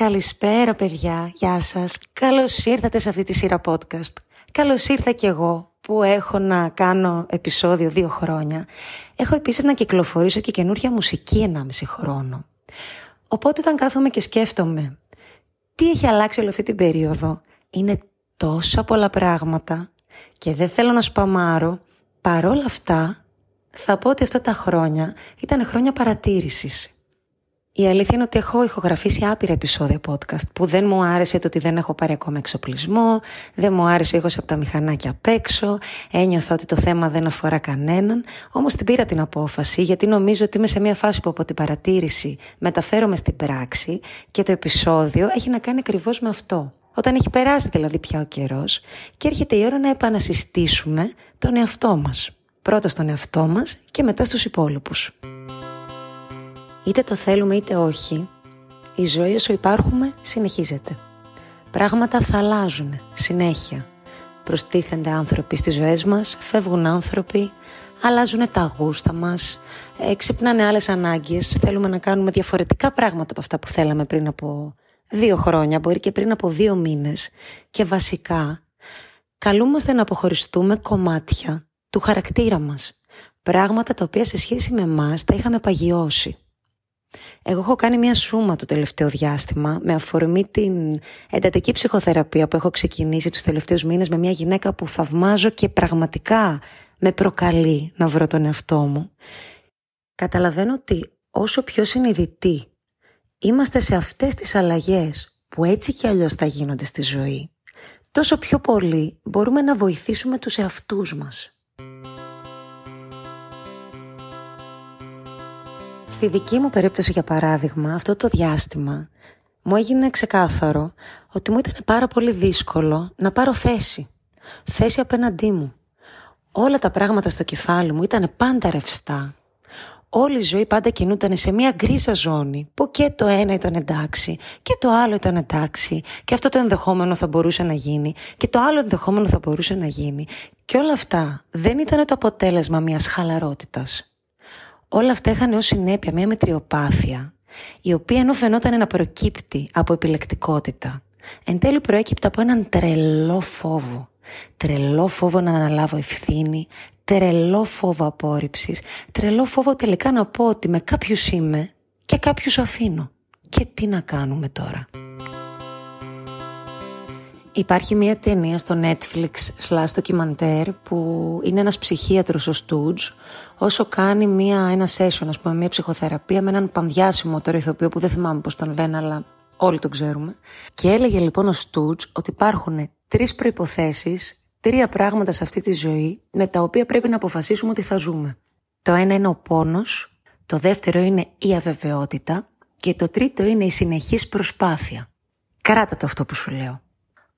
Καλησπέρα παιδιά, γεια σας. Καλώς ήρθατε σε αυτή τη σειρά podcast. Καλώς ήρθα κι εγώ που έχω να κάνω επεισόδιο δύο χρόνια. Έχω επίσης να κυκλοφορήσω και καινούργια μουσική ενάμιση χρόνο. Οπότε όταν κάθομαι και σκέφτομαι τι έχει αλλάξει όλη αυτή την περίοδο, είναι τόσα πολλά πράγματα και δεν θέλω να σπαμάρω. Παρόλα αυτά, θα πω ότι αυτά τα χρόνια ήταν χρόνια παρατήρησης. Η αλήθεια είναι ότι έχω ηχογραφήσει άπειρα επεισόδια podcast που δεν μου άρεσε το ότι δεν έχω πάρει ακόμα εξοπλισμό, δεν μου άρεσε ο ήχος από τα μηχανάκια απ' έξω, ένιωθα ότι το θέμα δεν αφορά κανέναν, όμως την πήρα την απόφαση γιατί νομίζω ότι είμαι σε μια φάση που από την παρατήρηση μεταφέρομαι στην πράξη και το επεισόδιο έχει να κάνει ακριβώς με αυτό. Όταν έχει περάσει δηλαδή πια ο καιρός και έρχεται η ώρα να επανασυστήσουμε τον εαυτό μας. Πρώτα στον εαυτό μας και μετά στους υπόλοιπους. Είτε το θέλουμε είτε όχι, η ζωή όσο υπάρχουμε συνεχίζεται. Πράγματα θα αλλάζουν συνέχεια. Προστίθενται άνθρωποι στις ζωές μας, φεύγουν άνθρωποι, αλλάζουν τα γούστα μας, ξυπνάνε άλλες ανάγκες, θέλουμε να κάνουμε διαφορετικά πράγματα από αυτά που θέλαμε πριν από δύο χρόνια, μπορεί και πριν από δύο μήνες. Και βασικά, καλούμαστε να αποχωριστούμε κομμάτια του χαρακτήρα μας. Πράγματα τα οποία σε σχέση με εμάς τα είχαμε παγιώσει. Εγώ έχω κάνει μια σούμα το τελευταίο διάστημα με αφορμή την εντατική ψυχοθεραπεία που έχω ξεκινήσει τους τελευταίους μήνες με μια γυναίκα που θαυμάζω και πραγματικά με προκαλεί να βρω τον εαυτό μου. Καταλαβαίνω ότι όσο πιο συνειδητοί είμαστε σε αυτές τις αλλαγές που έτσι κι αλλιώς θα γίνονται στη ζωή, τόσο πιο πολύ μπορούμε να βοηθήσουμε τους εαυτούς μας. Στη δική μου περίπτωση, για παράδειγμα, αυτό το διάστημα μου έγινε ξεκάθαρο ότι μου ήταν πάρα πολύ δύσκολο να πάρω θέση. Θέση απέναντί μου. Όλα τα πράγματα στο κεφάλι μου ήταν πάντα ρευστά. Όλη η ζωή πάντα κινούταν σε μια γκρίζα ζώνη που και το ένα ήταν εντάξει και το άλλο ήταν εντάξει και αυτό το ενδεχόμενο θα μπορούσε να γίνει και το άλλο ενδεχόμενο θα μπορούσε να γίνει και όλα αυτά δεν ήταν το αποτέλεσμα μιας χαλαρότητας όλα αυτά είχαν ως συνέπεια μια μετριοπάθεια, η οποία ενώ φαινόταν να προκύπτει από επιλεκτικότητα, εν τέλει προέκυπτε από έναν τρελό φόβο. Τρελό φόβο να αναλάβω ευθύνη, τρελό φόβο απόρριψης, τρελό φόβο τελικά να πω ότι με κάποιους είμαι και κάποιους αφήνω. Και τι να κάνουμε τώρα; Υπάρχει μια ταινία στο Netflix slash ντοκιμαντέρ που είναι ένας ψυχίατρος ο Στούτζ όσο κάνει μια, ένα session, ας πούμε, μια ψυχοθεραπεία με έναν πανδιάσιμο τώρα ηθοποιό που δεν θυμάμαι πώς τον λένε αλλά όλοι τον ξέρουμε και έλεγε λοιπόν ο Στούτζ ότι υπάρχουν τρεις προϋποθέσεις, τρία πράγματα σε αυτή τη ζωή με τα οποία πρέπει να αποφασίσουμε ότι θα ζούμε. Το ένα είναι ο πόνος, το δεύτερο είναι η αβεβαιότητα και το τρίτο είναι η συνεχής προσπάθεια. Κράτα το αυτό που σου λέω.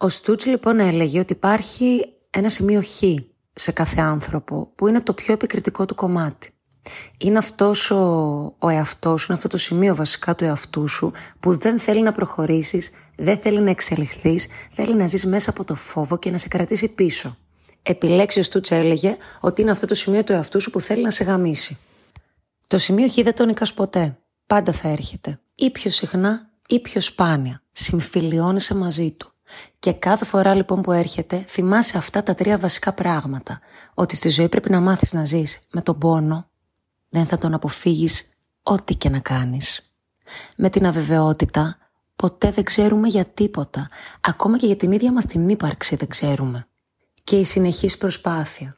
Ο Στούτς λοιπόν έλεγε ότι υπάρχει ένα σημείο χ σε κάθε άνθρωπο που είναι το πιο επικριτικό του κομμάτι. Είναι αυτός ο, ο εαυτός σου, είναι αυτό το σημείο βασικά του εαυτού σου που δεν θέλει να προχωρήσεις, δεν θέλει να εξελιχθείς, θέλει να ζεις μέσα από το φόβο και να σε κρατήσει πίσω. Επιλέξεις ο Στούτς έλεγε ότι είναι αυτό το σημείο του εαυτού σου που θέλει να σε γαμίσει. Το σημείο χ δεν το νικάς ποτέ. Πάντα θα έρχεται. Ή πιο συχνά ή πιο σπάνια. Συμφιλιώνεσαι μαζί του. Και κάθε φορά λοιπόν που έρχεται, θυμάσαι αυτά τα τρία βασικά πράγματα. Ότι στη ζωή πρέπει να μάθεις να ζεις με τον πόνο, δεν θα τον αποφύγεις ό,τι και να κάνεις. Με την αβεβαιότητα, ποτέ δεν ξέρουμε για τίποτα. Ακόμα και για την ίδια μας την ύπαρξη δεν ξέρουμε. Και η συνεχής προσπάθεια.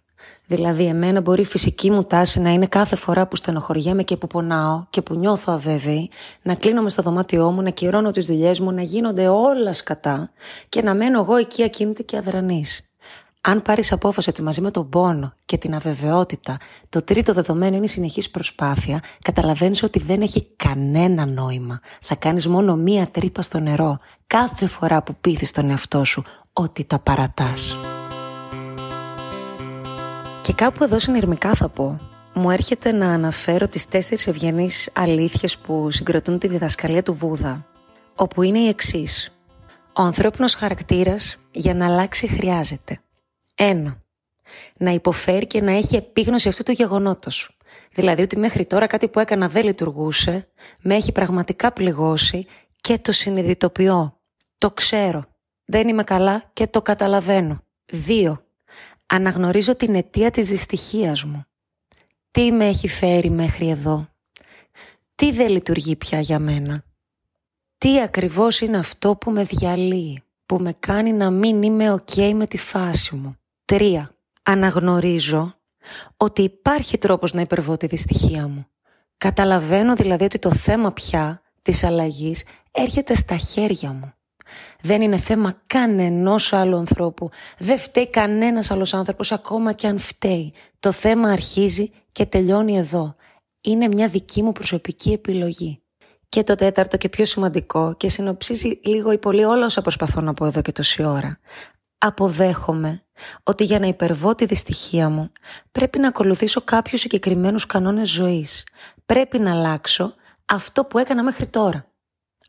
Δηλαδή, εμένα μπορεί η φυσική μου τάση να είναι κάθε φορά που στενοχωριέμαι και που πονάω και που νιώθω αβέβαιη, να κλείνομαι στο δωμάτιό μου, να κυρώνω τις δουλειές μου, να γίνονται όλα σκατά και να μένω εγώ εκεί ακίνητη και αδρανής. Αν πάρεις απόφαση ότι μαζί με τον πόνο και την αβεβαιότητα το τρίτο δεδομένο είναι η συνεχής προσπάθεια, καταλαβαίνεις ότι δεν έχει κανένα νόημα. Θα κάνεις μόνο μία τρύπα στο νερό κάθε φορά που πείθεις τον εαυτό σου ότι τα παρατάς. Και κάπου εδώ συνειρμικά θα πω. Μου έρχεται να αναφέρω τις τέσσερις ευγενείς αλήθειες που συγκροτούν τη διδασκαλία του Βούδα, όπου είναι η εξής. Ο ανθρώπινος χαρακτήρας για να αλλάξει χρειάζεται. Ένα. Να υποφέρει και να έχει επίγνωση αυτού του γεγονότος. Δηλαδή ότι μέχρι τώρα κάτι που έκανα δεν λειτουργούσε, με έχει πραγματικά πληγώσει και το συνειδητοποιώ. Το ξέρω. Δεν είμαι καλά και το καταλαβαίνω. 2. Αναγνωρίζω την αιτία της δυστυχίας μου. Τι με έχει φέρει μέχρι εδώ; Τι δεν λειτουργεί πια για μένα; Τι ακριβώς είναι αυτό που με διαλύει, που με κάνει να μην είμαι ok με τη φάση μου; 3. Αναγνωρίζω ότι υπάρχει τρόπος να υπερβώ τη δυστυχία μου. Καταλαβαίνω δηλαδή ότι το θέμα πια της αλλαγής έρχεται στα χέρια μου. Δεν είναι θέμα κανενός άλλου ανθρώπου. Δεν φταίει κανένας άλλος άνθρωπος ακόμα και αν φταίει. Το θέμα αρχίζει και τελειώνει εδώ. Είναι μια δική μου προσωπική επιλογή. Και το τέταρτο και πιο σημαντικό και συνοψίζει λίγο ή πολύ όλα όσα προσπαθώ να πω εδώ και τόση ώρα. Αποδέχομαι ότι για να υπερβώ τη δυστυχία μου πρέπει να ακολουθήσω κάποιους συγκεκριμένους κανόνες ζωής. Πρέπει να αλλάξω αυτό που έκανα μέχρι τώρα.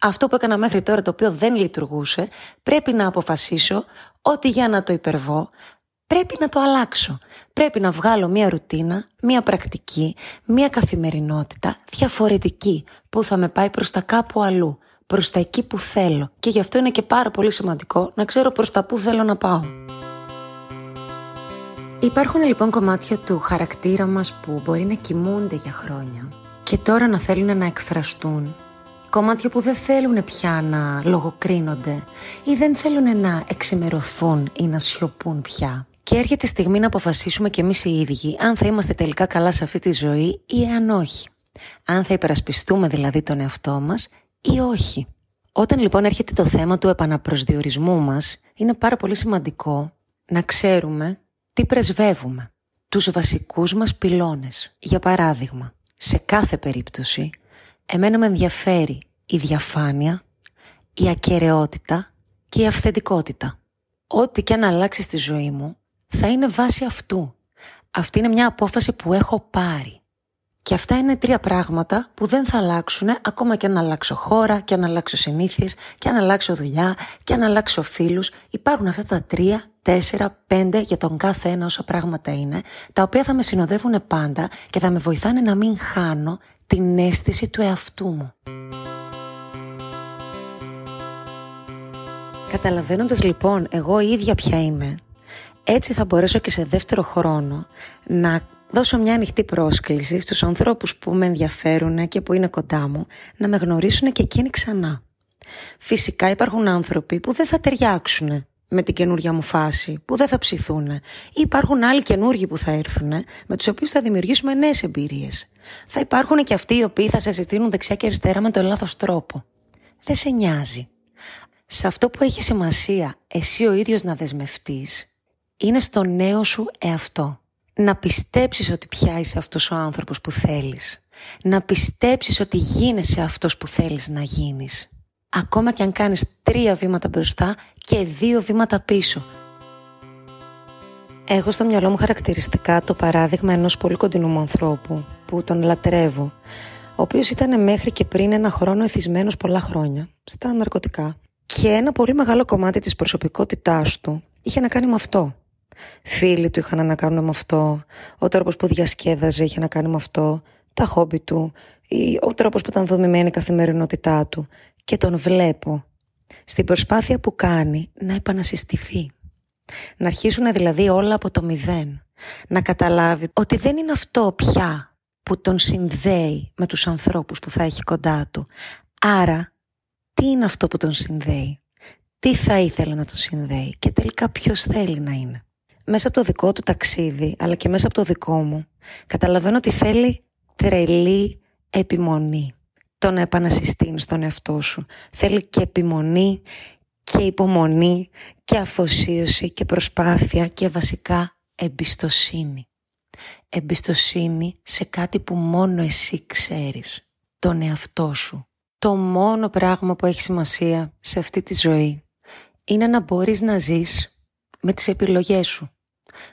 Αυτό που έκανα μέχρι τώρα το οποίο δεν λειτουργούσε πρέπει να αποφασίσω ότι για να το υπερβώ πρέπει να το αλλάξω. Πρέπει να βγάλω μία ρουτίνα, μία πρακτική, μία καθημερινότητα διαφορετική που θα με πάει προς τα κάπου αλλού, προς τα εκεί που θέλω. Και γι' αυτό είναι και πάρα πολύ σημαντικό να ξέρω προς τα που θέλω να πάω. Υπάρχουν λοιπόν κομμάτια του χαρακτήρα μας που μπορεί να κοιμούνται για χρόνια και τώρα να θέλουν να εκφραστούν. Κομμάτια που δεν θέλουν πια να λογοκρίνονται ή δεν θέλουν να εξημερωθούν ή να σιωπούν πια. Και έρχεται η στιγμή να αποφασίσουμε κι εμείς οι ίδιοι αν θα είμαστε τελικά καλά σε αυτή τη ζωή ή αν όχι. Αν θα υπερασπιστούμε δηλαδή τον εαυτό μας ή όχι. Όταν λοιπόν έρχεται το θέμα του επαναπροσδιορισμού μας, είναι πάρα πολύ σημαντικό να ξέρουμε τι πρεσβεύουμε. Τους βασικούς μας πυλώνες. Για παράδειγμα, σε κάθε περίπτωση, εμένα με ενδιαφέρει η διαφάνεια, η ακαιρεότητα και η αυθεντικότητα. Ό,τι και αν αλλάξει στη ζωή μου, θα είναι βάση αυτού. Αυτή είναι μια απόφαση που έχω πάρει. Και αυτά είναι τρία πράγματα που δεν θα αλλάξουν ακόμα και αν αλλάξω χώρα, και αν αλλάξω συνήθειες, και αν αλλάξω δουλειά, και αν αλλάξω φίλους. Υπάρχουν αυτά τα τρία, τέσσερα, πέντε για τον κάθε ένα όσα πράγματα είναι, τα οποία θα με συνοδεύουν πάντα και θα με βοηθάνε να μην χάνω την αίσθηση του εαυτού μου. Καταλαβαίνοντας λοιπόν εγώ ίδια ποια είμαι, έτσι θα μπορέσω και σε δεύτερο χρόνο να δώσω μια ανοιχτή πρόσκληση στους ανθρώπους που με ενδιαφέρουν και που είναι κοντά μου να με γνωρίσουν και εκείνοι ξανά. Φυσικά υπάρχουν άνθρωποι που δεν θα ταιριάξουν με την καινούργια μου φάση, που δεν θα ψηθούν. Ή υπάρχουν άλλοι καινούργοι που θα έρθουν, με τους οποίους θα δημιουργήσουμε νέες εμπειρίες. Θα υπάρχουν και αυτοί οι οποίοι θα σε συστήνουν δεξιά και αριστερά με τον λάθος τρόπο. Δεν σε νοιάζει. Σε αυτό που έχει σημασία εσύ ο ίδιος να δεσμευτείς είναι στο νέο σου εαυτό. Να πιστέψεις ότι πια είσαι αυτός ο άνθρωπος που θέλεις. Να πιστέψεις ότι γίνεσαι αυτός που θέλεις να γίνεις. Ακόμα και αν κάνεις τρία βήματα μπροστά και δύο βήματα πίσω. Έχω στο μυαλό μου χαρακτηριστικά το παράδειγμα ενός πολύ κοντινού μου ανθρώπου που τον λατρεύω, ο οποίος ήταν μέχρι και πριν ένα χρόνο εθισμένος πολλά χρόνια στα ναρκωτικά. Και ένα πολύ μεγάλο κομμάτι της προσωπικότητάς του είχε να κάνει με αυτό. Φίλοι του είχαν να κάνουν με αυτό, ο τρόπος που διασκέδαζε είχε να κάνει με αυτό, τα χόμπι του ή ο τρόπος που ήταν δομημένη η καθημερινότητά του και τον βλέπω στην προσπάθεια που κάνει να επανασυστηθεί. Να αρχίσουν δηλαδή όλα από το μηδέν. Να καταλάβει ότι δεν είναι αυτό πια που τον συνδέει με τους ανθρώπους που θα έχει κοντά του. Άρα, τι είναι αυτό που τον συνδέει; Τι θα ήθελε να τον συνδέει; Και τελικά ποιος θέλει να είναι; Μέσα από το δικό του ταξίδι, αλλά και μέσα από το δικό μου, καταλαβαίνω ότι θέλει τρελή επιμονή το να επανασυστήνεις τον εαυτό σου. Θέλει και επιμονή και υπομονή και αφοσίωση και προσπάθεια και βασικά εμπιστοσύνη. Εμπιστοσύνη σε κάτι που μόνο εσύ ξέρεις, τον εαυτό σου. Το μόνο πράγμα που έχει σημασία σε αυτή τη ζωή είναι να μπορείς να ζεις με τις επιλογές σου.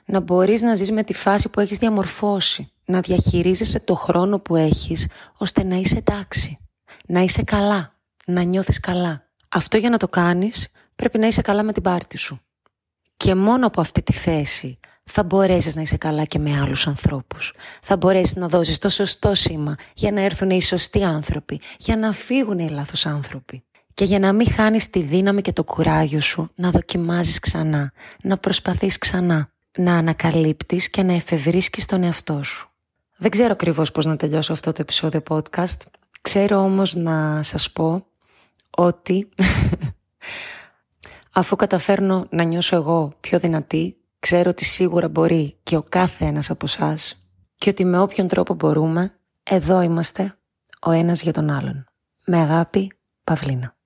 Να μπορείς να ζεις με τη φάση που έχεις διαμορφώσει. Να διαχειρίζεσαι το χρόνο που έχεις ώστε να είσαι εντάξει. Να είσαι καλά. Να νιώθεις καλά. Αυτό για να το κάνεις πρέπει να είσαι καλά με την πάρτη σου. Και μόνο από αυτή τη θέση θα μπορέσεις να είσαι καλά και με άλλους ανθρώπους. Θα μπορέσεις να δώσεις το σωστό σήμα για να έρθουν οι σωστοί άνθρωποι, για να φύγουν οι λάθος άνθρωποι. Και για να μην χάνεις τη δύναμη και το κουράγιο σου, να δοκιμάζεις ξανά, να προσπαθείς ξανά, να ανακαλύπτεις και να εφευρίσκεις τον εαυτό σου. Δεν ξέρω ακριβώς πώς να τελειώσω αυτό το επεισόδιο podcast. Ξέρω όμως να σας πω ότι αφού καταφέρνω να νιώσω εγώ πιο δυνατή, ξέρω ότι σίγουρα μπορεί και ο κάθε ένας από εσάς και ότι με όποιον τρόπο μπορούμε, εδώ είμαστε ο ένας για τον άλλον. Με αγάπη, Παυλίνα.